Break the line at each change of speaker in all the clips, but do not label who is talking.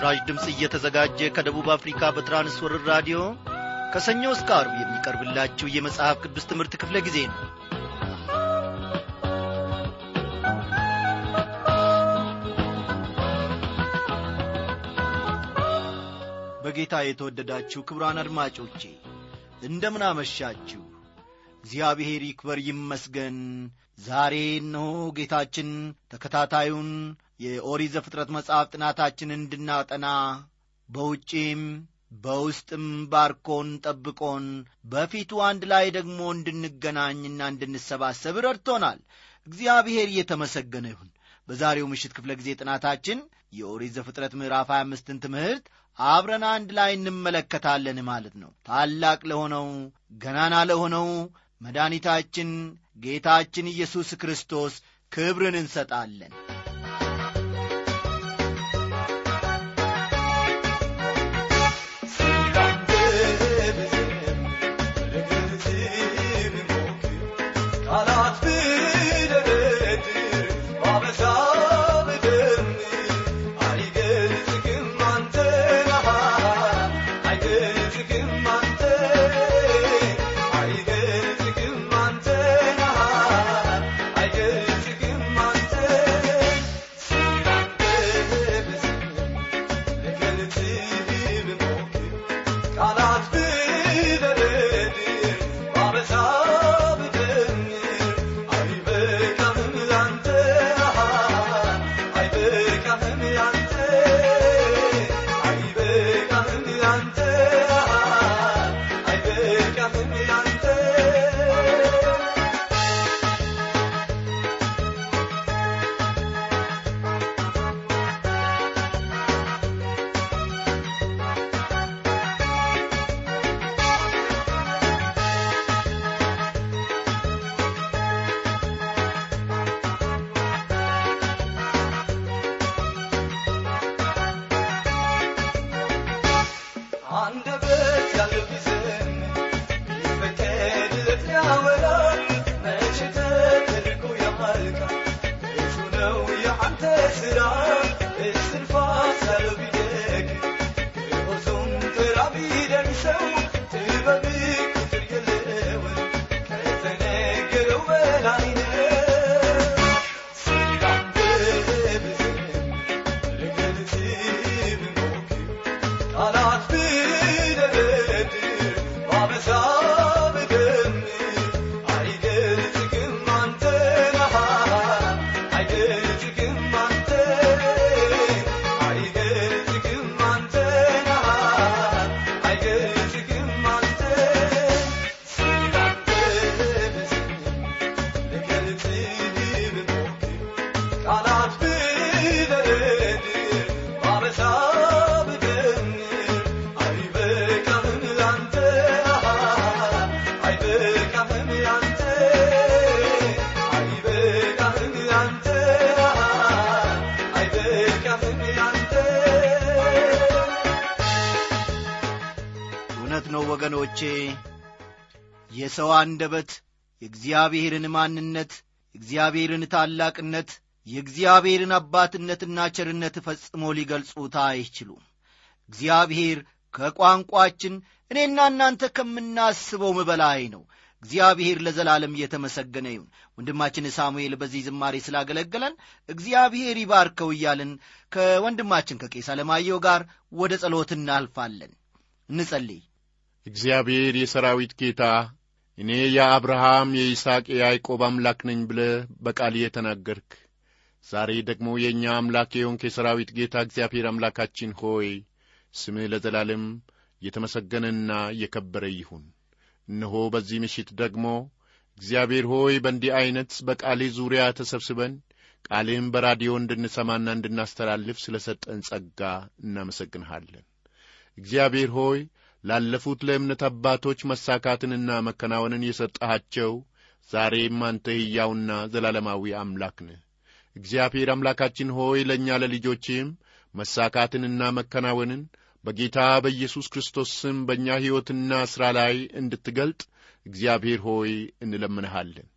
ይህ ምስራች ድምፅ እየተዘጋጀ ከደቡብ አፍሪካ በትራንስወርር ራዲዮ ከሰኞ እስከ አርብ የሚቀርብላችሁ የመጽሐፍ ቅዱስ ትምህርት ክፍለ ጊዜ ነው። በጌታ የተወደዳችሁ ክብራን አድማጮቼ እንደምን አመሻችሁ? እግዚአብሔር ይክበር ይመስገን። ዛሬ እነሆ ጌታችን ተከታታዩን የኦሪት ዘፍጥረት መጽሐፍ ጥናታችን እንድናጠና በውጪም በውስጥም ባርኮን ጠብቆን በፊቱ አንድ ላይ ደግሞ እንድንገናኝና እንድንሰባሰብ ረድቶናል። እግዚአብሔር እየተመሰገነ ይሁን። በዛሬው ምሽት ክፍለ ጊዜ ጥናታችን የኦሪት ዘፍጥረት ምዕራፍ 25ን ትምህርት አብረን አንድ ላይ እንመለከታለን ማለት ነው። ታላቅ ለሆነው ገናና ለሆነው መድኃኒታችን ጌታችን ኢየሱስ ክርስቶስ ክብርን እንሰጣለን እውነት ነው ወገኖቼ የሰው አንደበት የእግዚአብሔርን ማንነት የእግዚአብሔርን ታላቅነት የእግዚአብሔርን አባትነትና ቸርነት ፈጽሞ ሊገልጹት አይችሉም። እግዚአብሔር ከቋንቋችን እኔና እናንተ ከምናስበውም በላይ ነው እግዚአብሔር ለዘላለም እየተመሰገነ ይሁን። ወንድማችን ሳሙኤል በዚህ ዝማሬ ስላገለገለን እግዚአብሔር ይባርከው እያልን ከወንድማችን ከቄስ አለማየሁ ጋር ወደ ጸሎት እናልፋለን። እንጸልይ።
እግዚአብሔር የሰራዊት ጌታ እኔ የአብርሃም የይስሐቅ የያዕቆብ አምላክ ነኝ ብለ በቃል የተናገርክ ዛሬ ደግሞ የእኛ አምላክ የሆንክ የሰራዊት ጌታ እግዚአብሔር አምላካችን ሆይ ስምህ ለዘላለም የተመሰገነና የከበረ ይሁን እነሆ በዚህ ምሽት ደግሞ እግዚአብሔር ሆይ በእንዲህ ዐይነት በቃልህ ዙሪያ ተሰብስበን ቃልህም በራዲዮ እንድንሰማና እንድናስተላልፍ ስለ ሰጠን ጸጋ እናመሰግንሃለን። እግዚአብሔር ሆይ ላለፉት ለእምነት አባቶች መሳካትንና መከናወንን የሰጠሃቸው ዛሬም አንተ ሕያውና ዘላለማዊ አምላክ ነህ። እግዚአብሔር አምላካችን ሆይ ለእኛ ለልጆችም መሳካትንና መከናወንን በጌታ በኢየሱስ ክርስቶስ ስም በእኛ ሕይወትና ሥራ ላይ እንድትገልጥ እግዚአብሔር ሆይ እንለምንሃለን።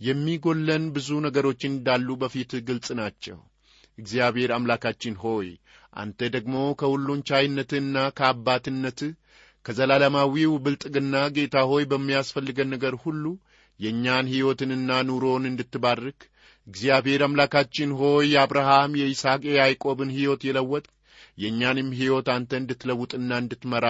የሚጐለን ብዙ ነገሮች እንዳሉ በፊትህ ግልጽ ናቸው። እግዚአብሔር አምላካችን ሆይ አንተ ደግሞ ከሁሉን ቻይነትህና ከአባትነትህ ከዘላለማዊው ብልጥግና ጌታ ሆይ በሚያስፈልገን ነገር ሁሉ የእኛን ሕይወትንና ኑሮን እንድትባርክ እግዚአብሔር አምላካችን ሆይ የአብርሃም የይስሐቅ የያዕቆብን ሕይወት የለወጥ የእኛንም ሕይወት አንተ እንድትለውጥና እንድትመራ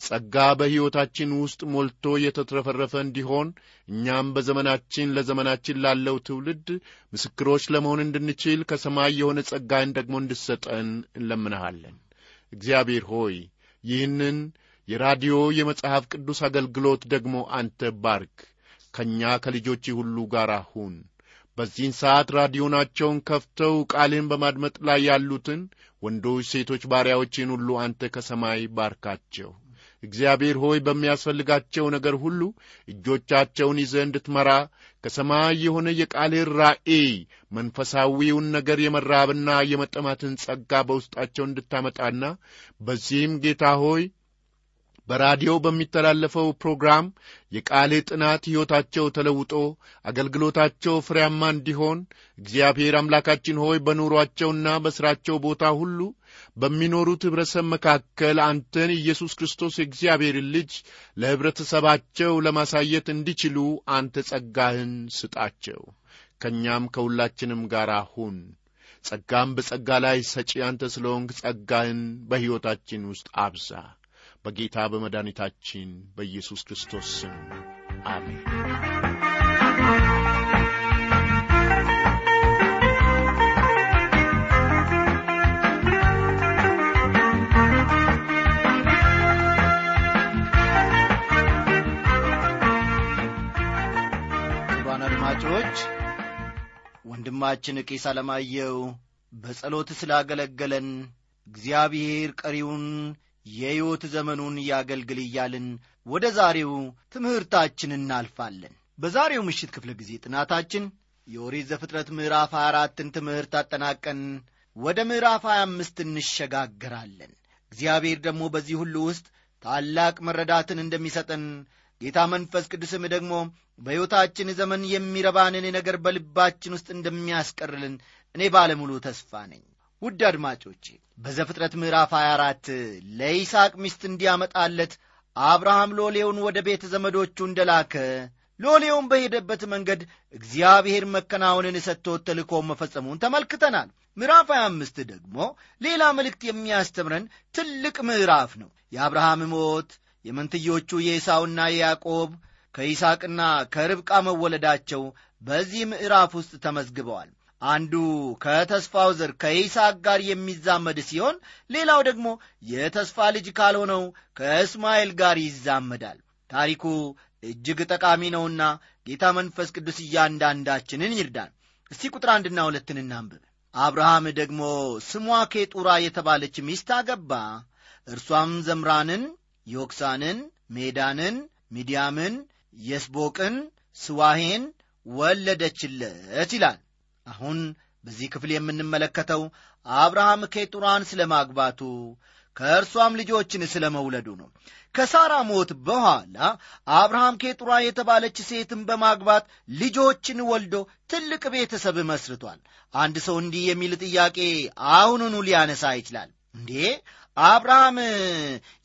ጸጋ በሕይወታችን ውስጥ ሞልቶ የተትረፈረፈ እንዲሆን እኛም በዘመናችን ለዘመናችን ላለው ትውልድ ምስክሮች ለመሆን እንድንችል ከሰማይ የሆነ ጸጋን ደግሞ እንድሰጠን እንለምንሃለን። እግዚአብሔር ሆይ ይህንን የራዲዮ የመጽሐፍ ቅዱስ አገልግሎት ደግሞ አንተ ባርክ፣ ከእኛ ከልጆች ሁሉ ጋር ሁን። በዚህን ሰዓት ራዲዮናቸውን ከፍተው ቃልን በማድመጥ ላይ ያሉትን ወንዶች፣ ሴቶች ባሪያዎችን ሁሉ አንተ ከሰማይ ባርካቸው። እግዚአብሔር ሆይ በሚያስፈልጋቸው ነገር ሁሉ እጆቻቸውን ይዘህ እንድትመራ ከሰማይ የሆነ የቃልህ ራእይ መንፈሳዊውን ነገር የመራብና የመጠማትን ጸጋ በውስጣቸው እንድታመጣና በዚህም ጌታ ሆይ በራዲዮ በሚተላለፈው ፕሮግራም የቃልህ ጥናት ሕይወታቸው ተለውጦ አገልግሎታቸው ፍሬያማ እንዲሆን እግዚአብሔር አምላካችን ሆይ በኑሮአቸውና በሥራቸው ቦታ ሁሉ በሚኖሩት ኅብረተሰብ መካከል አንተን ኢየሱስ ክርስቶስ የእግዚአብሔርን ልጅ ለኅብረተሰባቸው ለማሳየት እንዲችሉ አንተ ጸጋህን ስጣቸው። ከእኛም ከሁላችንም ጋር ሁን። ጸጋም በጸጋ ላይ ሰጪ አንተ ስለሆንክ ጸጋህን በሕይወታችን ውስጥ አብዛ። በጌታ በመድኃኒታችን በኢየሱስ ክርስቶስ ስም አሜን።
ክቡራን አድማጮች ወንድማችን ቄስ አለማየው በጸሎት ስላገለገለን እግዚአብሔር ቀሪውን የሕይወት ዘመኑን ያገልግል እያልን ወደ ዛሬው ትምህርታችን እናልፋለን። በዛሬው ምሽት ክፍለ ጊዜ ጥናታችን የኦሪት ዘፍጥረት ምዕራፍ 24ን ትምህርት አጠናቀን ወደ ምዕራፍ 25 እንሸጋግራለን። እግዚአብሔር ደግሞ በዚህ ሁሉ ውስጥ ታላቅ መረዳትን እንደሚሰጠን ጌታ መንፈስ ቅዱስም ደግሞ በሕይወታችን ዘመን የሚረባንን ነገር በልባችን ውስጥ እንደሚያስቀርልን እኔ ባለሙሉ ተስፋ ነኝ። ውድ አድማጮቼ በዘፍጥረት ምዕራፍ 24 ለይስሐቅ ሚስት እንዲያመጣለት አብርሃም ሎሌውን ወደ ቤተ ዘመዶቹ እንደላከ ሎሌውን በሄደበት መንገድ እግዚአብሔር መከናወንን ሰጥቶት ተልኮውን መፈጸሙን ተመልክተናል። ምዕራፍ 25 ደግሞ ሌላ መልእክት የሚያስተምረን ትልቅ ምዕራፍ ነው። የአብርሃም ሞት፣ የመንትዮቹ የኤሳውና የያዕቆብ ከይስሐቅና ከርብቃ መወለዳቸው በዚህ ምዕራፍ ውስጥ ተመዝግበዋል። አንዱ ከተስፋው ዘር ከይስሐቅ ጋር የሚዛመድ ሲሆን ሌላው ደግሞ የተስፋ ልጅ ካልሆነው ከእስማኤል ጋር ይዛመዳል። ታሪኩ እጅግ ጠቃሚ ነውና ጌታ መንፈስ ቅዱስ እያንዳንዳችንን ይርዳን። እስቲ ቁጥር አንድና ሁለትን እናንብብ። አብርሃም ደግሞ ስሟ ኬጡራ የተባለች ሚስት አገባ። እርሷም ዘምራንን፣ ዮክሳንን፣ ሜዳንን፣ ሚዲያምን፣ የስቦቅን፣ ስዋሄን ወለደችለት ይላል። አሁን በዚህ ክፍል የምንመለከተው አብርሃም ኬጡራን ስለ ማግባቱ ከእርሷም ልጆችን ስለ መውለዱ ነው። ከሳራ ሞት በኋላ አብርሃም ኬጡራ የተባለች ሴትን በማግባት ልጆችን ወልዶ ትልቅ ቤተሰብ መስርቷል። አንድ ሰው እንዲህ የሚል ጥያቄ አሁኑኑ ሊያነሳ ይችላል። እንዴ አብርሃም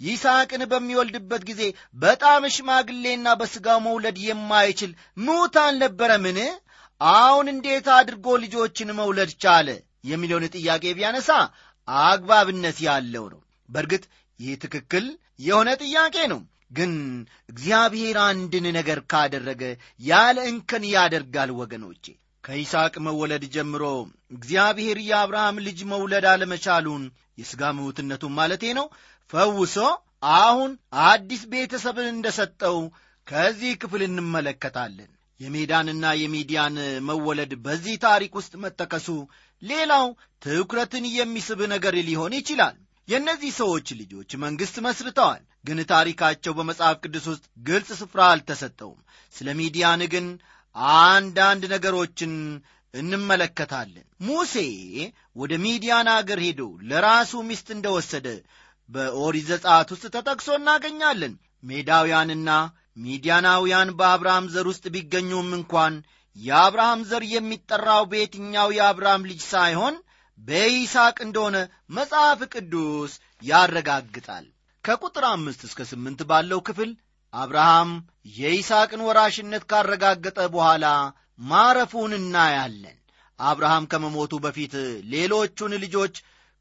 ይስሐቅን በሚወልድበት ጊዜ በጣም ሽማግሌና በሥጋው መውለድ የማይችል ሙት አልነበረምን? አሁን እንዴት አድርጎ ልጆችን መውለድ ቻለ? የሚለውን ጥያቄ ቢያነሳ አግባብነት ያለው ነው። በእርግጥ ይህ ትክክል የሆነ ጥያቄ ነው። ግን እግዚአብሔር አንድን ነገር ካደረገ ያለ እንከን ያደርጋል። ወገኖቼ ከይስሐቅ መወለድ ጀምሮ እግዚአብሔር የአብርሃም ልጅ መውለድ አለመቻሉን የሥጋ ምውትነቱን ማለቴ ነው ፈውሶ አሁን አዲስ ቤተሰብን እንደሰጠው ከዚህ ክፍል እንመለከታለን። የሜዳንና የሚዲያን መወለድ በዚህ ታሪክ ውስጥ መጠቀሱ ሌላው ትኩረትን የሚስብ ነገር ሊሆን ይችላል። የእነዚህ ሰዎች ልጆች መንግሥት መስርተዋል፣ ግን ታሪካቸው በመጽሐፍ ቅዱስ ውስጥ ግልጽ ስፍራ አልተሰጠውም። ስለ ሚዲያን ግን አንዳንድ ነገሮችን እንመለከታለን። ሙሴ ወደ ሚዲያን አገር ሄዶ ለራሱ ሚስት እንደወሰደ በኦሪት ዘጸአት ውስጥ ተጠቅሶ እናገኛለን። ሜዳውያንና ሚዲያናውያን በአብርሃም ዘር ውስጥ ቢገኙም እንኳን የአብርሃም ዘር የሚጠራው በየትኛው የአብርሃም ልጅ ሳይሆን በይስሐቅ እንደሆነ መጽሐፍ ቅዱስ ያረጋግጣል። ከቁጥር አምስት እስከ ስምንት ባለው ክፍል አብርሃም የይስሐቅን ወራሽነት ካረጋገጠ በኋላ ማረፉን እናያለን። አብርሃም ከመሞቱ በፊት ሌሎቹን ልጆች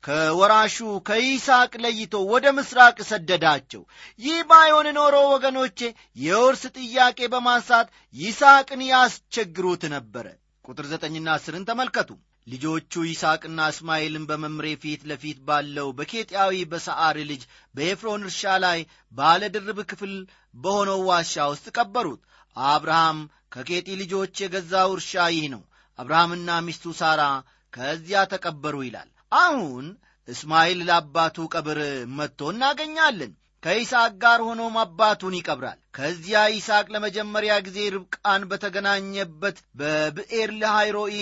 ከወራሹ ከይስሐቅ ለይቶ ወደ ምስራቅ ሰደዳቸው። ይህ ባይሆን ኖሮ ወገኖቼ የውርስ ጥያቄ በማንሳት ይስሐቅን ያስቸግሩት ነበረ። ቁጥር ዘጠኝና አስርን ተመልከቱ። ልጆቹ ይስሐቅና እስማኤልን በመምሬ ፊት ለፊት ባለው በኬጥያዊ በሰዓር ልጅ በኤፍሮን እርሻ ላይ ባለ ድርብ ክፍል በሆነው ዋሻ ውስጥ ቀበሩት። አብርሃም ከኬጢ ልጆች የገዛው እርሻ ይህ ነው። አብርሃምና ሚስቱ ሳራ ከዚያ ተቀበሩ ይላል አሁን እስማኤል ለአባቱ ቀብር መጥቶ እናገኛለን። ከይስሐቅ ጋር ሆኖም አባቱን ይቀብራል። ከዚያ ይስሐቅ ለመጀመሪያ ጊዜ ርብቃን በተገናኘበት በብኤር ለሃይሮኢ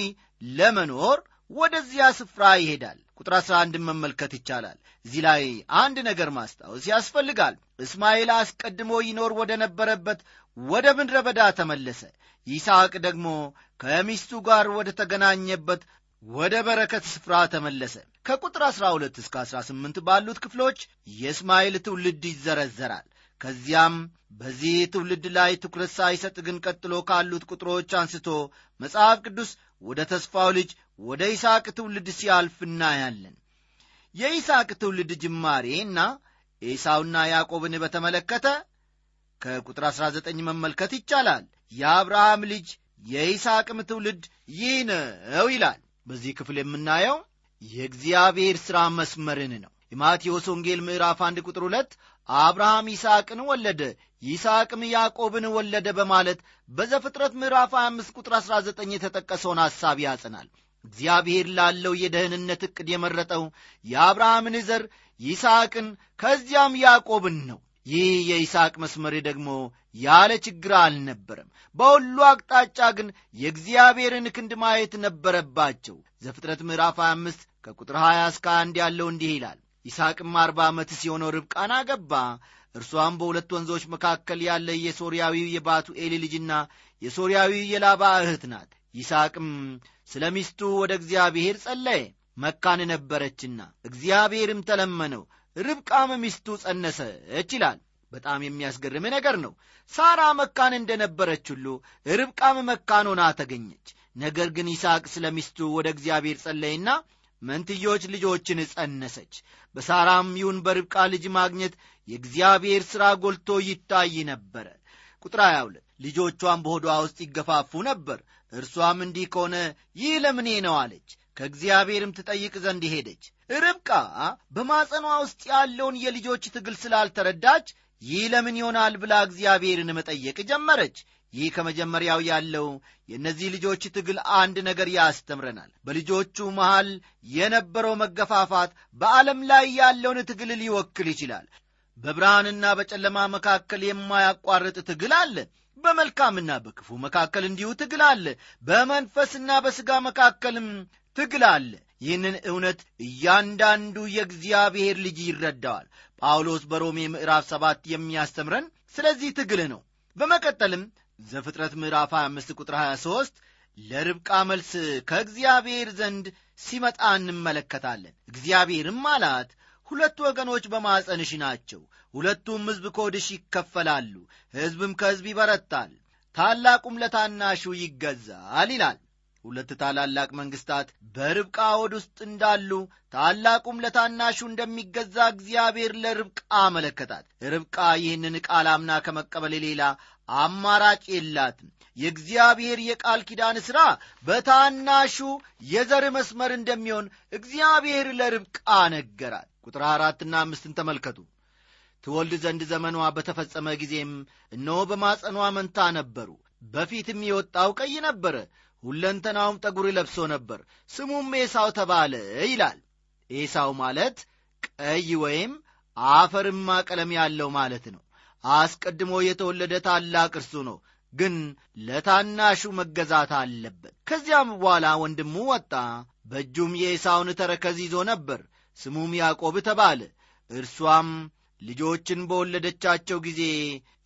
ለመኖር ወደዚያ ስፍራ ይሄዳል። ቁጥር አሥራ አንድን መመልከት ይቻላል። እዚህ ላይ አንድ ነገር ማስታወስ ያስፈልጋል። እስማኤል አስቀድሞ ይኖር ወደ ነበረበት ወደ ምድረ በዳ ተመለሰ። ይስሐቅ ደግሞ ከሚስቱ ጋር ወደ ተገናኘበት ወደ በረከት ስፍራ ተመለሰ። ከቁጥር 12 እስከ 18 ባሉት ክፍሎች የእስማኤል ትውልድ ይዘረዘራል። ከዚያም በዚህ ትውልድ ላይ ትኩረት ሳይሰጥ ግን ቀጥሎ ካሉት ቁጥሮች አንስቶ መጽሐፍ ቅዱስ ወደ ተስፋው ልጅ ወደ ይስሐቅ ትውልድ ሲያልፍ እናያለን። የይስሐቅ ትውልድ ጅማሬ እና ኤሳውና ያዕቆብን በተመለከተ ከቁጥር 19 መመልከት ይቻላል። የአብርሃም ልጅ የይስሐቅም ትውልድ ይህ ነው ይላል በዚህ ክፍል የምናየው የእግዚአብሔር ሥራ መስመርን ነው። የማቴዎስ ወንጌል ምዕራፍ አንድ ቁጥር ሁለት አብርሃም ይስሐቅን ወለደ ይስሐቅም ያዕቆብን ወለደ በማለት በዘፍጥረት ምዕራፍ 25 ቁጥር 19 የተጠቀሰውን ሐሳብ ያጽናል። እግዚአብሔር ላለው የደህንነት ዕቅድ የመረጠው የአብርሃምን ዘር ይስሐቅን ከዚያም ያዕቆብን ነው ይህ የይስሐቅ መስመር ደግሞ ያለ ችግር አልነበረም። በሁሉ አቅጣጫ ግን የእግዚአብሔርን ክንድ ማየት ነበረባቸው። ዘፍጥረት ምዕራፍ 25 ከቁጥር 20 እስከ 1 ያለው እንዲህ ይላል። ይስሐቅም አርባ ዓመት ሲሆነው ርብቃን አገባ። እርሷም በሁለት ወንዞች መካከል ያለ የሶርያዊው የባቱኤል ልጅና የሶርያዊው የላባ እህት ናት። ይስሐቅም ስለ ሚስቱ ወደ እግዚአብሔር ጸለየ መካን ነበረችና። እግዚአብሔርም ተለመነው ርብቃም ሚስቱ ጸነሰች ይላል። በጣም የሚያስገርም ነገር ነው። ሳራ መካን እንደነበረች ሁሉ ርብቃም መካን ሆና ተገኘች። ነገር ግን ይስሐቅ ስለ ሚስቱ ወደ እግዚአብሔር ጸለይና መንትዮች ልጆችን ጸነሰች። በሳራም ይሁን በርብቃ ልጅ ማግኘት የእግዚአብሔር ሥራ ጎልቶ ይታይ ነበረ። ቁጥር 22 ልጆቿን በሆዷ ውስጥ ይገፋፉ ነበር። እርሷም እንዲህ ከሆነ ይህ ለምኔ ነው አለች ከእግዚአብሔርም ትጠይቅ ዘንድ ሄደች። ርብቃ በማጸኗ ውስጥ ያለውን የልጆች ትግል ስላልተረዳች ይህ ለምን ይሆናል ብላ እግዚአብሔርን መጠየቅ ጀመረች። ይህ ከመጀመሪያው ያለው የእነዚህ ልጆች ትግል አንድ ነገር ያስተምረናል። በልጆቹ መሃል የነበረው መገፋፋት በዓለም ላይ ያለውን ትግል ሊወክል ይችላል። በብርሃንና በጨለማ መካከል የማያቋርጥ ትግል አለ። በመልካምና በክፉ መካከል እንዲሁ ትግል አለ። በመንፈስና በሥጋ መካከልም ትግል አለ። ይህንን እውነት እያንዳንዱ የእግዚአብሔር ልጅ ይረዳዋል። ጳውሎስ በሮሜ ምዕራፍ ሰባት የሚያስተምረን ስለዚህ ትግል ነው። በመቀጠልም ዘፍጥረት ምዕራፍ 25 ቁጥር 23 ለርብቃ መልስ ከእግዚአብሔር ዘንድ ሲመጣ እንመለከታለን። እግዚአብሔርም አላት ሁለት ወገኖች በማጸንሽ ናቸው ሁለቱም ሕዝብ ከወድሽ ይከፈላሉ ሕዝብም ከሕዝብ ይበረታል ታላቁም ለታናሹ ይገዛል ይላል ሁለት ታላላቅ መንግሥታት በርብቃ ሆድ ውስጥ እንዳሉ ታላቁም ለታናሹ እንደሚገዛ እግዚአብሔር ለርብቃ አመለከታት። ርብቃ ይህንን ቃል አምና ከመቀበል ሌላ አማራጭ የላትም። የእግዚአብሔር የቃል ኪዳን ሥራ በታናሹ የዘር መስመር እንደሚሆን እግዚአብሔር ለርብቃ ነገራት። ቁጥር አራትና አምስትን ተመልከቱ። ትወልድ ዘንድ ዘመኗ በተፈጸመ ጊዜም እነሆ በማጸኗ መንታ ነበሩ። በፊትም የወጣው ቀይ ነበረ ሁለንተናውም ጠጉር ለብሶ ነበር። ስሙም ኤሳው ተባለ ይላል። ኤሳው ማለት ቀይ ወይም አፈርማ ቀለም ያለው ማለት ነው። አስቀድሞ የተወለደ ታላቅ እርሱ ነው ግን ለታናሹ መገዛት አለበት። ከዚያም በኋላ ወንድሙ ወጣ በእጁም የኤሳውን ተረከዝ ይዞ ነበር። ስሙም ያዕቆብ ተባለ። እርሷም ልጆችን በወለደቻቸው ጊዜ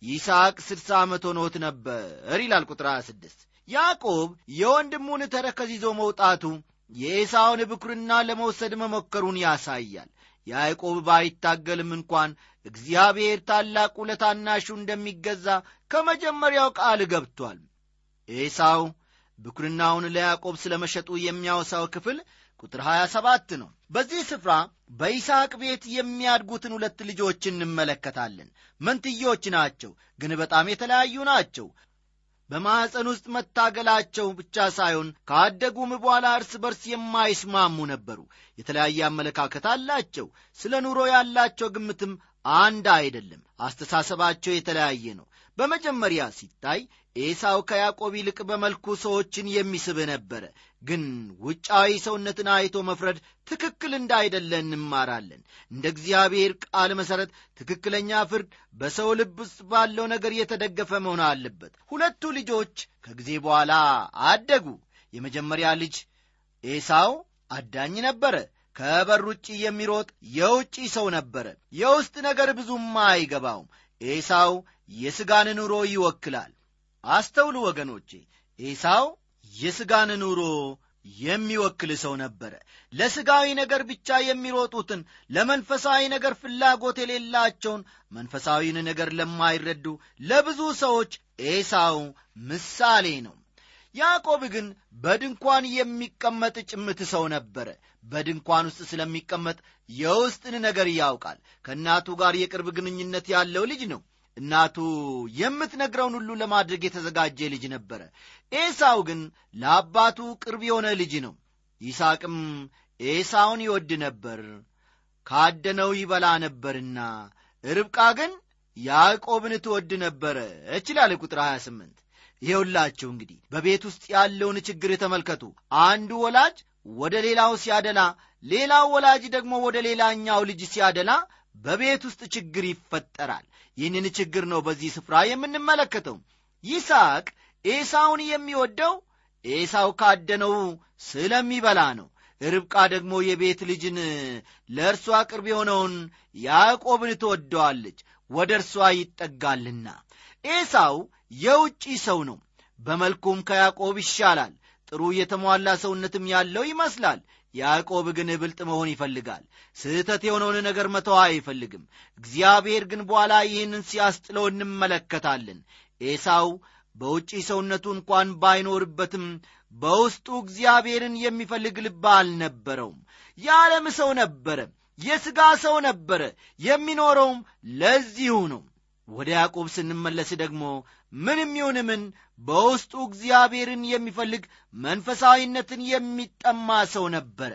ይስሐቅ ስድሳ ዓመት ሆኖት ነበር ይላል ቁጥር 26 ያዕቆብ የወንድሙን ተረከዝ ይዞ መውጣቱ የኤሳውን ብኩርና ለመውሰድ መሞከሩን ያሳያል። ያዕቆብ ባይታገልም እንኳን እግዚአብሔር ታላቁ ለታናሹ እንደሚገዛ ከመጀመሪያው ቃል ገብቷል። ኤሳው ብኩርናውን ለያዕቆብ ስለ መሸጡ የሚያወሳው ክፍል ቁጥር 27 ነው። በዚህ ስፍራ በይስሐቅ ቤት የሚያድጉትን ሁለት ልጆች እንመለከታለን። መንትዮች ናቸው ግን በጣም የተለያዩ ናቸው በማኅፀን ውስጥ መታገላቸው ብቻ ሳይሆን ካደጉም በኋላ እርስ በርስ የማይስማሙ ነበሩ። የተለያየ አመለካከት አላቸው። ስለ ኑሮ ያላቸው ግምትም አንድ አይደለም። አስተሳሰባቸው የተለያየ ነው በመጀመሪያ ሲታይ ኤሳው ከያዕቆብ ይልቅ በመልኩ ሰዎችን የሚስብ ነበረ። ግን ውጫዊ ሰውነትን አይቶ መፍረድ ትክክል እንዳይደለ እንማራለን። እንደ እግዚአብሔር ቃል መሠረት ትክክለኛ ፍርድ በሰው ልብ ውስጥ ባለው ነገር የተደገፈ መሆን አለበት። ሁለቱ ልጆች ከጊዜ በኋላ አደጉ። የመጀመሪያ ልጅ ኤሳው አዳኝ ነበረ። ከበር ውጭ የሚሮጥ የውጪ ሰው ነበረ። የውስጥ ነገር ብዙም አይገባውም ኤሳው የሥጋን ኑሮ ይወክላል። አስተውሉ ወገኖቼ ኤሳው የሥጋን ኑሮ የሚወክል ሰው ነበረ። ለሥጋዊ ነገር ብቻ የሚሮጡትን ለመንፈሳዊ ነገር ፍላጎት የሌላቸውን መንፈሳዊን ነገር ለማይረዱ ለብዙ ሰዎች ኤሳው ምሳሌ ነው። ያዕቆብ ግን በድንኳን የሚቀመጥ ጭምት ሰው ነበረ በድንኳን ውስጥ ስለሚቀመጥ የውስጥን ነገር ያውቃል። ከእናቱ ጋር የቅርብ ግንኙነት ያለው ልጅ ነው። እናቱ የምትነግረውን ሁሉ ለማድረግ የተዘጋጀ ልጅ ነበረ። ኤሳው ግን ለአባቱ ቅርብ የሆነ ልጅ ነው። ይስቅም ኤሳውን ይወድ ነበር ካደነው ይበላ ነበርና ርብቃ ግን ያዕቆብን ትወድ ነበረ እችላል ቁጥር 28 ይኸውላችሁ እንግዲህ በቤት ውስጥ ያለውን ችግር ተመልከቱ። አንዱ ወላጅ ወደ ሌላው ሲያደላ ሌላው ወላጅ ደግሞ ወደ ሌላኛው ልጅ ሲያደላ በቤት ውስጥ ችግር ይፈጠራል። ይህንን ችግር ነው በዚህ ስፍራ የምንመለከተው። ይስሐቅ ኤሳውን የሚወደው ኤሳው ካደነው ስለሚበላ ነው። ርብቃ ደግሞ የቤት ልጅን ለእርሷ ቅርብ የሆነውን ያዕቆብን ትወደዋለች። ወደ እርሷ ይጠጋልና። ኤሳው የውጪ ሰው ነው። በመልኩም ከያዕቆብ ይሻላል ጥሩ የተሟላ ሰውነትም ያለው ይመስላል። ያዕቆብ ግን ብልጥ መሆን ይፈልጋል። ስህተት የሆነውን ነገር መተዋ አይፈልግም። እግዚአብሔር ግን በኋላ ይህንን ሲያስጥለው እንመለከታለን። ኤሳው በውጪ ሰውነቱ እንኳን ባይኖርበትም በውስጡ እግዚአብሔርን የሚፈልግ ልብ አልነበረውም። የዓለም ሰው ነበረ የሥጋ ሰው ነበረ የሚኖረውም ለዚሁ ነው። ወደ ያዕቆብ ስንመለስ ደግሞ ምንም ይሁን ምን በውስጡ እግዚአብሔርን የሚፈልግ መንፈሳዊነትን የሚጠማ ሰው ነበረ።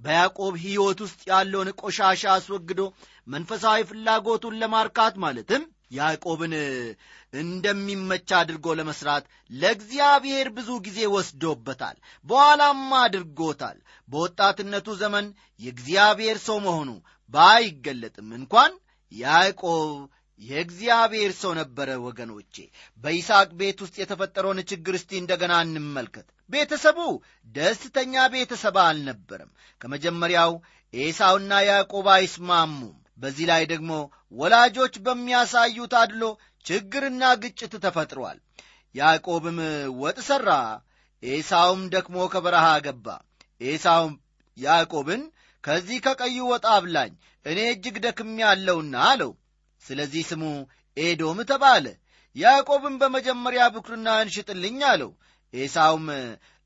በያዕቆብ ሕይወት ውስጥ ያለውን ቆሻሻ አስወግዶ መንፈሳዊ ፍላጎቱን ለማርካት ማለትም ያዕቆብን እንደሚመች አድርጎ ለመስራት ለእግዚአብሔር ብዙ ጊዜ ወስዶበታል። በኋላም አድርጎታል። በወጣትነቱ ዘመን የእግዚአብሔር ሰው መሆኑ ባይገለጥም እንኳን ያዕቆብ የእግዚአብሔር ሰው ነበረ ወገኖቼ። በይስሐቅ ቤት ውስጥ የተፈጠረውን ችግር እስቲ እንደገና እንመልከት። ቤተሰቡ ደስተኛ ቤተሰብ አልነበረም። ከመጀመሪያው ኤሳውና ያዕቆብ አይስማሙም። በዚህ ላይ ደግሞ ወላጆች በሚያሳዩት አድሎ ችግርና ግጭት ተፈጥሯል። ያዕቆብም ወጥ ሠራ ኤሳውም ደክሞ ከበረሃ ገባ። ኤሳውም ያዕቆብን ከዚህ ከቀዩ ወጥ አብላኝ እኔ እጅግ ደክም ያለውና አለው ስለዚህ ስሙ ኤዶም ተባለ። ያዕቆብም በመጀመሪያ ብኩርናህን ሽጥልኝ አለው። ኤሳውም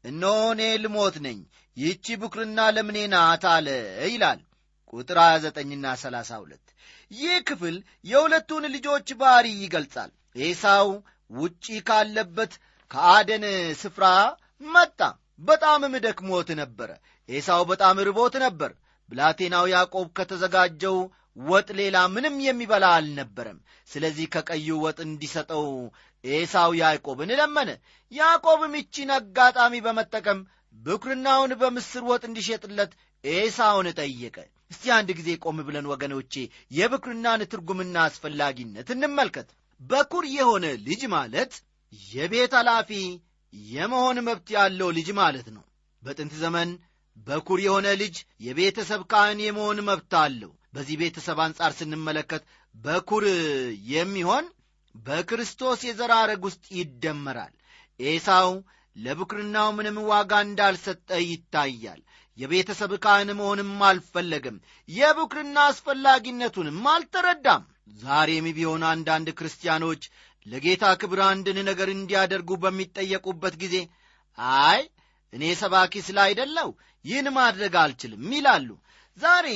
እነሆ እኔ ልሞት ነኝ ይህቺ ብኩርና ለምኔ ናት አለ ይላል። ቁጥር 29ና 32 ይህ ክፍል የሁለቱን ልጆች ባሕሪ ይገልጻል። ኤሳው ውጪ ካለበት ከአደን ስፍራ መጣ። በጣምም ደክሞት ነበረ። ኤሳው በጣም ርቦት ነበር። ብላቴናው ያዕቆብ ከተዘጋጀው ወጥ ሌላ ምንም የሚበላ አልነበረም። ስለዚህ ከቀዩ ወጥ እንዲሰጠው ኤሳው ያዕቆብን ለመነ። ያዕቆብም ይቺን አጋጣሚ በመጠቀም ብኩርናውን በምስር ወጥ እንዲሸጥለት ኤሳውን ጠየቀ። እስቲ አንድ ጊዜ ቆም ብለን ወገኖቼ የብኩርናን ትርጉምና አስፈላጊነት እንመልከት። በኩር የሆነ ልጅ ማለት የቤት ኃላፊ የመሆን መብት ያለው ልጅ ማለት ነው። በጥንት ዘመን በኩር የሆነ ልጅ የቤተሰብ ካህን የመሆን መብት አለው በዚህ ቤተሰብ አንጻር ስንመለከት በኩር የሚሆን በክርስቶስ የዘራረግ ውስጥ ይደመራል። ኤሳው ለብኩርናው ምንም ዋጋ እንዳልሰጠ ይታያል። የቤተሰብ ካህን መሆንም አልፈለገም። የብኩርና አስፈላጊነቱንም አልተረዳም። ዛሬም ቢሆን አንዳንድ ክርስቲያኖች ለጌታ ክብር አንድን ነገር እንዲያደርጉ በሚጠየቁበት ጊዜ አይ እኔ ሰባኪ ስላይደለው ይህን ማድረግ አልችልም ይላሉ። ዛሬ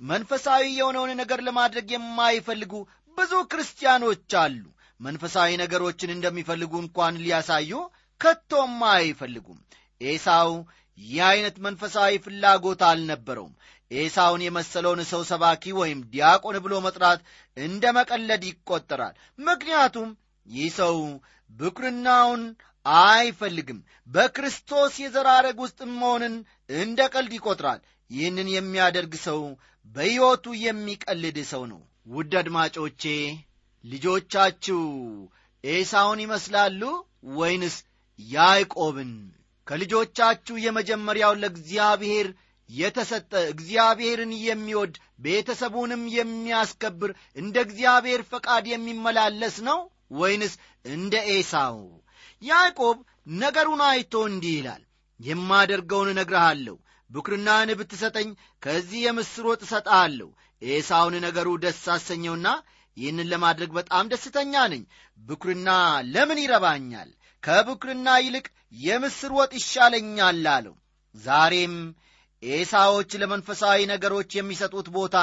መንፈሳዊ የሆነውን ነገር ለማድረግ የማይፈልጉ ብዙ ክርስቲያኖች አሉ። መንፈሳዊ ነገሮችን እንደሚፈልጉ እንኳን ሊያሳዩ ከቶም አይፈልጉም። ኤሳው ይህ ዐይነት መንፈሳዊ ፍላጎት አልነበረውም። ኤሳውን የመሰለውን ሰው ሰባኪ ወይም ዲያቆን ብሎ መጥራት እንደ መቀለድ ይቆጠራል። ምክንያቱም ይህ ሰው ብኩርናውን አይፈልግም። በክርስቶስ የዘራረግ ውስጥ መሆንን እንደ ቀልድ ይቆጥራል ይህንን የሚያደርግ ሰው በሕይወቱ የሚቀልድ ሰው ነው። ውድ አድማጮቼ ልጆቻችሁ ኤሳውን ይመስላሉ ወይንስ ያዕቆብን? ከልጆቻችሁ የመጀመሪያው ለእግዚአብሔር የተሰጠ እግዚአብሔርን የሚወድ ቤተሰቡንም የሚያስከብር እንደ እግዚአብሔር ፈቃድ የሚመላለስ ነው ወይንስ እንደ ኤሳው? ያዕቆብ ነገሩን አይቶ እንዲህ ይላል የማደርገውን እነግርሃለሁ ብኩርናን ብትሰጠኝ ከዚህ የምስር ወጥ እሰጥሃለሁ። ኤሳውን ነገሩ ደስ አሰኘውና ይህንን ለማድረግ በጣም ደስተኛ ነኝ። ብኩርና ለምን ይረባኛል? ከብኩርና ይልቅ የምስር ወጥ ይሻለኛል አለው። ዛሬም ኤሳዎች ለመንፈሳዊ ነገሮች የሚሰጡት ቦታ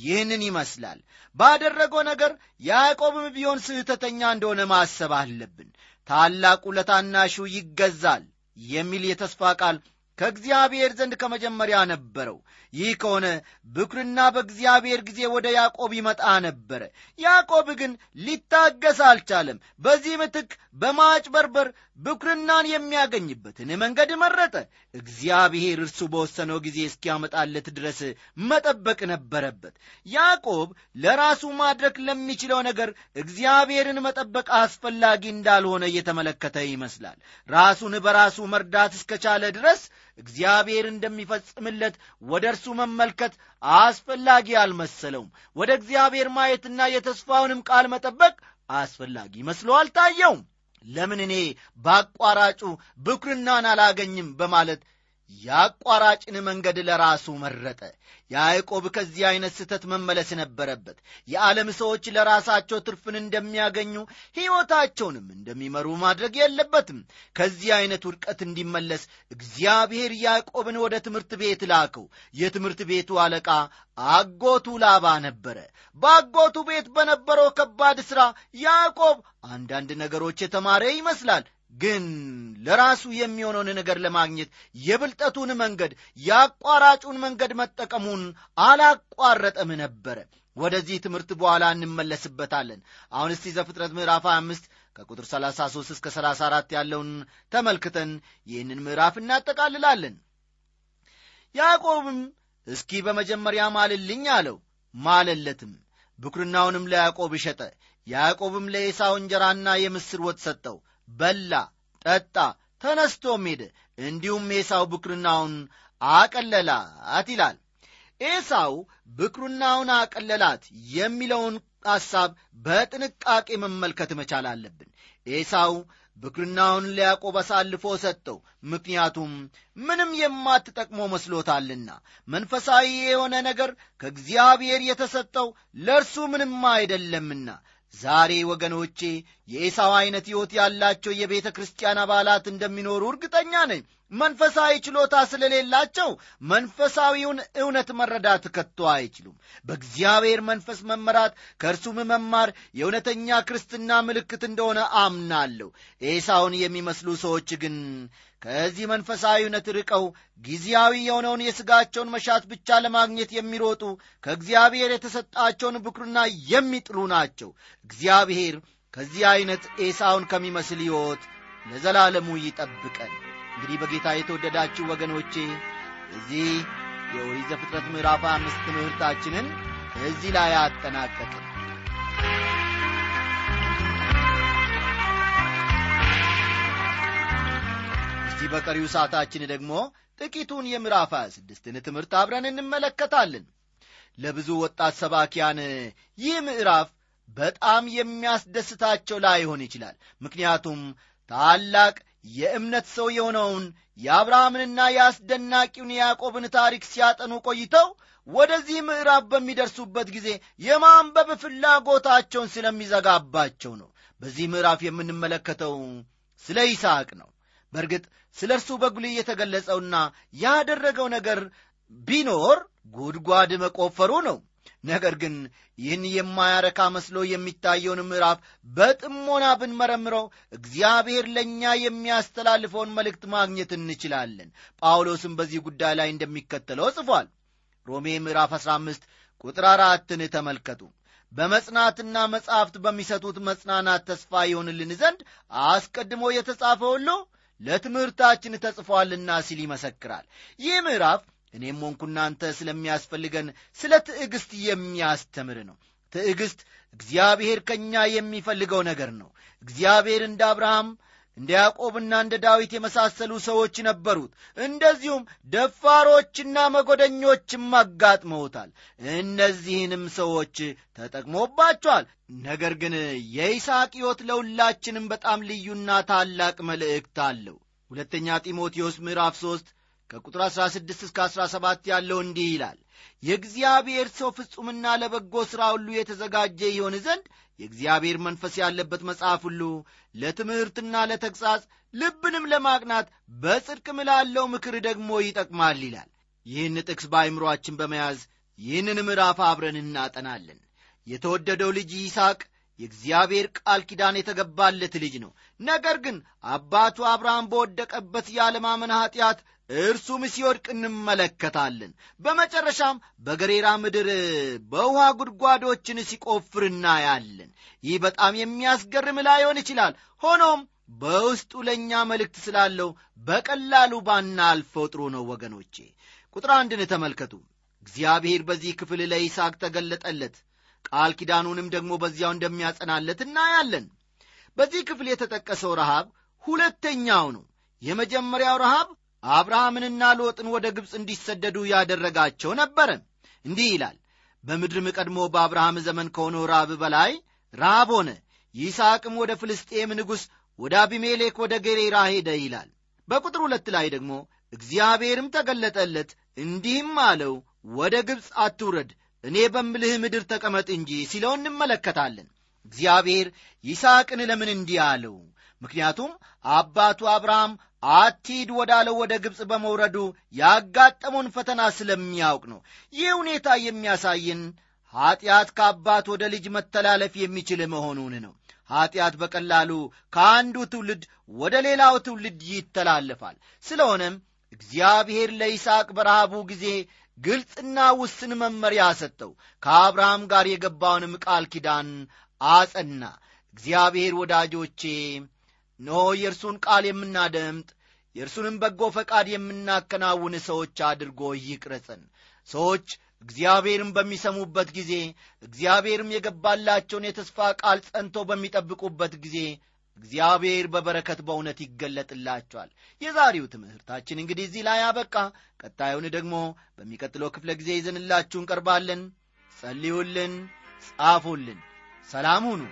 ይህንን ይመስላል። ባደረገው ነገር ያዕቆብም ቢሆን ስህተተኛ እንደሆነ ማሰብ አለብን። ታላቁ ለታናሹ ይገዛል የሚል የተስፋ ቃል ከእግዚአብሔር ዘንድ ከመጀመሪያ ነበረው። ይህ ከሆነ ብኩርና በእግዚአብሔር ጊዜ ወደ ያዕቆብ ይመጣ ነበረ ያዕቆብ ግን ሊታገስ አልቻለም። በዚህ ምትክ በማጭበርበር ብኩርናን የሚያገኝበትን መንገድ መረጠ። እግዚአብሔር እርሱ በወሰነው ጊዜ እስኪያመጣለት ድረስ መጠበቅ ነበረበት። ያዕቆብ ለራሱ ማድረግ ለሚችለው ነገር እግዚአብሔርን መጠበቅ አስፈላጊ እንዳልሆነ እየተመለከተ ይመስላል። ራሱን በራሱ መርዳት እስከቻለ ድረስ እግዚአብሔር እንደሚፈጽምለት ወደ እርሱ መመልከት አስፈላጊ አልመሰለውም። ወደ እግዚአብሔር ማየትና የተስፋውንም ቃል መጠበቅ አስፈላጊ መስሎ አልታየውም። ለምን እኔ በአቋራጩ ብኩርናን አላገኝም በማለት የአቋራጭን መንገድ ለራሱ መረጠ። ያዕቆብ ከዚህ ዐይነት ስህተት መመለስ ነበረበት። የዓለም ሰዎች ለራሳቸው ትርፍን እንደሚያገኙ ሕይወታቸውንም እንደሚመሩ ማድረግ የለበትም። ከዚህ ዐይነት ውድቀት እንዲመለስ እግዚአብሔር ያዕቆብን ወደ ትምህርት ቤት ላከው። የትምህርት ቤቱ አለቃ አጎቱ ላባ ነበረ። በአጎቱ ቤት በነበረው ከባድ ሥራ ያዕቆብ አንዳንድ ነገሮች የተማረ ይመስላል ግን ለራሱ የሚሆነውን ነገር ለማግኘት የብልጠቱን መንገድ የአቋራጩን መንገድ መጠቀሙን አላቋረጠም ነበረ። ወደዚህ ትምህርት በኋላ እንመለስበታለን። አሁን እስቲ ዘፍጥረት ምዕራፍ 25 ከቁጥር 33 እስከ 34 ያለውን ተመልክተን ይህንን ምዕራፍ እናጠቃልላለን። ያዕቆብም እስኪ በመጀመሪያ ማልልኝ አለው። ማለለትም ብኩርናውንም ለያዕቆብ ሸጠ። ያዕቆብም ለኤሳው እንጀራና የምስር ወጥ ሰጠው በላ ጠጣ ተነስቶም ሄደ እንዲሁም ኤሳው ብኩርናውን አቀለላት ይላል። ኤሳው ብኩርናውን አቀለላት የሚለውን ሐሳብ በጥንቃቄ መመልከት መቻል አለብን። ኤሳው ብኩርናውን ለያዕቆብ አሳልፎ ሰጠው። ምክንያቱም ምንም የማትጠቅመው መስሎታልና መንፈሳዊ የሆነ ነገር ከእግዚአብሔር የተሰጠው ለእርሱ ምንም አይደለምና ዛሬ ወገኖቼ የኤሳው ዐይነት ሕይወት ያላቸው የቤተ ክርስቲያን አባላት እንደሚኖሩ እርግጠኛ ነኝ መንፈሳዊ ችሎታ ስለሌላቸው መንፈሳዊውን እውነት መረዳት ከቶ አይችሉም። በእግዚአብሔር መንፈስ መመራት ከእርሱም መማር የእውነተኛ ክርስትና ምልክት እንደሆነ አምናለሁ። ኤሳውን የሚመስሉ ሰዎች ግን ከዚህ መንፈሳዊ እውነት ርቀው ጊዜያዊ የሆነውን የሥጋቸውን መሻት ብቻ ለማግኘት የሚሮጡ ከእግዚአብሔር የተሰጣቸውን ብኩርና የሚጥሉ ናቸው። እግዚአብሔር ከዚህ ዐይነት ኤሳውን ከሚመስል ሕይወት ለዘላለሙ ይጠብቀን እንግዲህ በጌታ የተወደዳችሁ ወገኖቼ እዚህ የኦሪት ዘፍጥረት ምዕራፍ አምስት ትምህርታችንን እዚህ ላይ አጠናቀቅን። እስቲ በቀሪው ሰዓታችን ደግሞ ጥቂቱን የምዕራፍ ስድስትን ትምህርት አብረን እንመለከታለን። ለብዙ ወጣት ሰባኪያን ይህ ምዕራፍ በጣም የሚያስደስታቸው ላይሆን ይችላል። ምክንያቱም ታላቅ የእምነት ሰው የሆነውን የአብርሃምንና የአስደናቂውን የያዕቆብን ታሪክ ሲያጠኑ ቆይተው ወደዚህ ምዕራፍ በሚደርሱበት ጊዜ የማንበብ ፍላጎታቸውን ስለሚዘጋባቸው ነው። በዚህ ምዕራፍ የምንመለከተው ስለ ይስሐቅ ነው። በእርግጥ ስለ እርሱ በጉልህ የተገለጸውና ያደረገው ነገር ቢኖር ጉድጓድ መቆፈሩ ነው። ነገር ግን ይህን የማያረካ መስሎ የሚታየውን ምዕራፍ በጥሞና ብንመረምረው እግዚአብሔር ለእኛ የሚያስተላልፈውን መልእክት ማግኘት እንችላለን። ጳውሎስም በዚህ ጉዳይ ላይ እንደሚከተለው ጽፏል። ሮሜ ምዕራፍ 15 ቁጥር አራትን ተመልከቱ። በመጽናትና መጻሕፍት በሚሰጡት መጽናናት ተስፋ ይሆንልን ዘንድ አስቀድሞ የተጻፈ ሁሉ ለትምህርታችን ተጽፏልና ሲል ይመሰክራል። ይህ ምዕራፍ እኔም ሆንኩ እናንተ ስለሚያስፈልገን ስለ ትዕግሥት የሚያስተምር ነው። ትዕግሥት እግዚአብሔር ከእኛ የሚፈልገው ነገር ነው። እግዚአብሔር እንደ አብርሃም እንደ ያዕቆብና እንደ ዳዊት የመሳሰሉ ሰዎች ነበሩት። እንደዚሁም ደፋሮችና መጎደኞችም አጋጥመውታል። እነዚህንም ሰዎች ተጠቅሞባቸዋል። ነገር ግን የይስሐቅ ሕይወት ለሁላችንም በጣም ልዩና ታላቅ መልእክት አለው። ሁለተኛ ጢሞቴዎስ ምዕራፍ 3 ከቁጥር 16 እስከ 17 ያለው እንዲህ ይላል የእግዚአብሔር ሰው ፍጹምና ለበጎ ሥራ ሁሉ የተዘጋጀ ይሆን ዘንድ የእግዚአብሔር መንፈስ ያለበት መጽሐፍ ሁሉ ለትምህርትና ለተግሣጽ ልብንም ለማቅናት በጽድቅም ላለው ምክር ደግሞ ይጠቅማል ይላል። ይህን ጥቅስ በአይምሮአችን በመያዝ ይህንን ምዕራፍ አብረን እናጠናለን። የተወደደው ልጅ ይስሐቅ የእግዚአብሔር ቃል ኪዳን የተገባለት ልጅ ነው። ነገር ግን አባቱ አብርሃም በወደቀበት የዓለማመን ኀጢአት እርሱም ሲወድቅ እንመለከታለን። በመጨረሻም በገሬራ ምድር በውሃ ጉድጓዶችን ሲቆፍር እናያለን። ይህ በጣም የሚያስገርም ላይሆን ይችላል። ሆኖም በውስጡ ለእኛ መልእክት ስላለው በቀላሉ ባናልፈው ጥሩ ነው። ወገኖቼ ቁጥር አንድን ተመልከቱ። እግዚአብሔር በዚህ ክፍል ለይስሐቅ ተገለጠለት፣ ቃል ኪዳኑንም ደግሞ በዚያው እንደሚያጸናለት እናያለን። በዚህ ክፍል የተጠቀሰው ረሃብ ሁለተኛው ነው። የመጀመሪያው ረሃብ አብርሃምንና ሎጥን ወደ ግብፅ እንዲሰደዱ ያደረጋቸው ነበረ። እንዲህ ይላል፣ በምድርም ቀድሞ በአብርሃም ዘመን ከሆነው ራብ በላይ ራብ ሆነ። ይስሐቅም ወደ ፍልስጤም ንጉሥ ወደ አቢሜሌክ ወደ ጌሬራ ሄደ ይላል። በቁጥር ሁለት ላይ ደግሞ እግዚአብሔርም ተገለጠለት እንዲህም አለው፣ ወደ ግብፅ አትውረድ፣ እኔ በምልህ ምድር ተቀመጥ እንጂ ሲለው እንመለከታለን። እግዚአብሔር ይስሐቅን ለምን እንዲህ አለው? ምክንያቱም አባቱ አብርሃም አትሂድ ወዳለው ወደ ግብፅ በመውረዱ ያጋጠመውን ፈተና ስለሚያውቅ ነው። ይህ ሁኔታ የሚያሳየን ኀጢአት ከአባት ወደ ልጅ መተላለፍ የሚችል መሆኑን ነው። ኀጢአት በቀላሉ ከአንዱ ትውልድ ወደ ሌላው ትውልድ ይተላለፋል። ስለሆነም እግዚአብሔር ለይስሐቅ በረሃቡ ጊዜ ግልጽና ውስን መመሪያ ሰጠው። ከአብርሃም ጋር የገባውንም ቃል ኪዳን አጸና። እግዚአብሔር ወዳጆቼ እነሆ የእርሱን ቃል የምናደምጥ የእርሱንም በጎ ፈቃድ የምናከናውን ሰዎች አድርጎ ይቅረጸን። ሰዎች እግዚአብሔርን በሚሰሙበት ጊዜ እግዚአብሔርም የገባላቸውን የተስፋ ቃል ጸንቶ በሚጠብቁበት ጊዜ እግዚአብሔር በበረከት በእውነት ይገለጥላቸዋል። የዛሬው ትምህርታችን እንግዲህ እዚህ ላይ አበቃ። ቀጣዩን ደግሞ በሚቀጥለው ክፍለ ጊዜ ይዘንላችሁ እንቀርባለን። ጸልዩልን፣ ጻፉልን። ሰላም ሁኑ።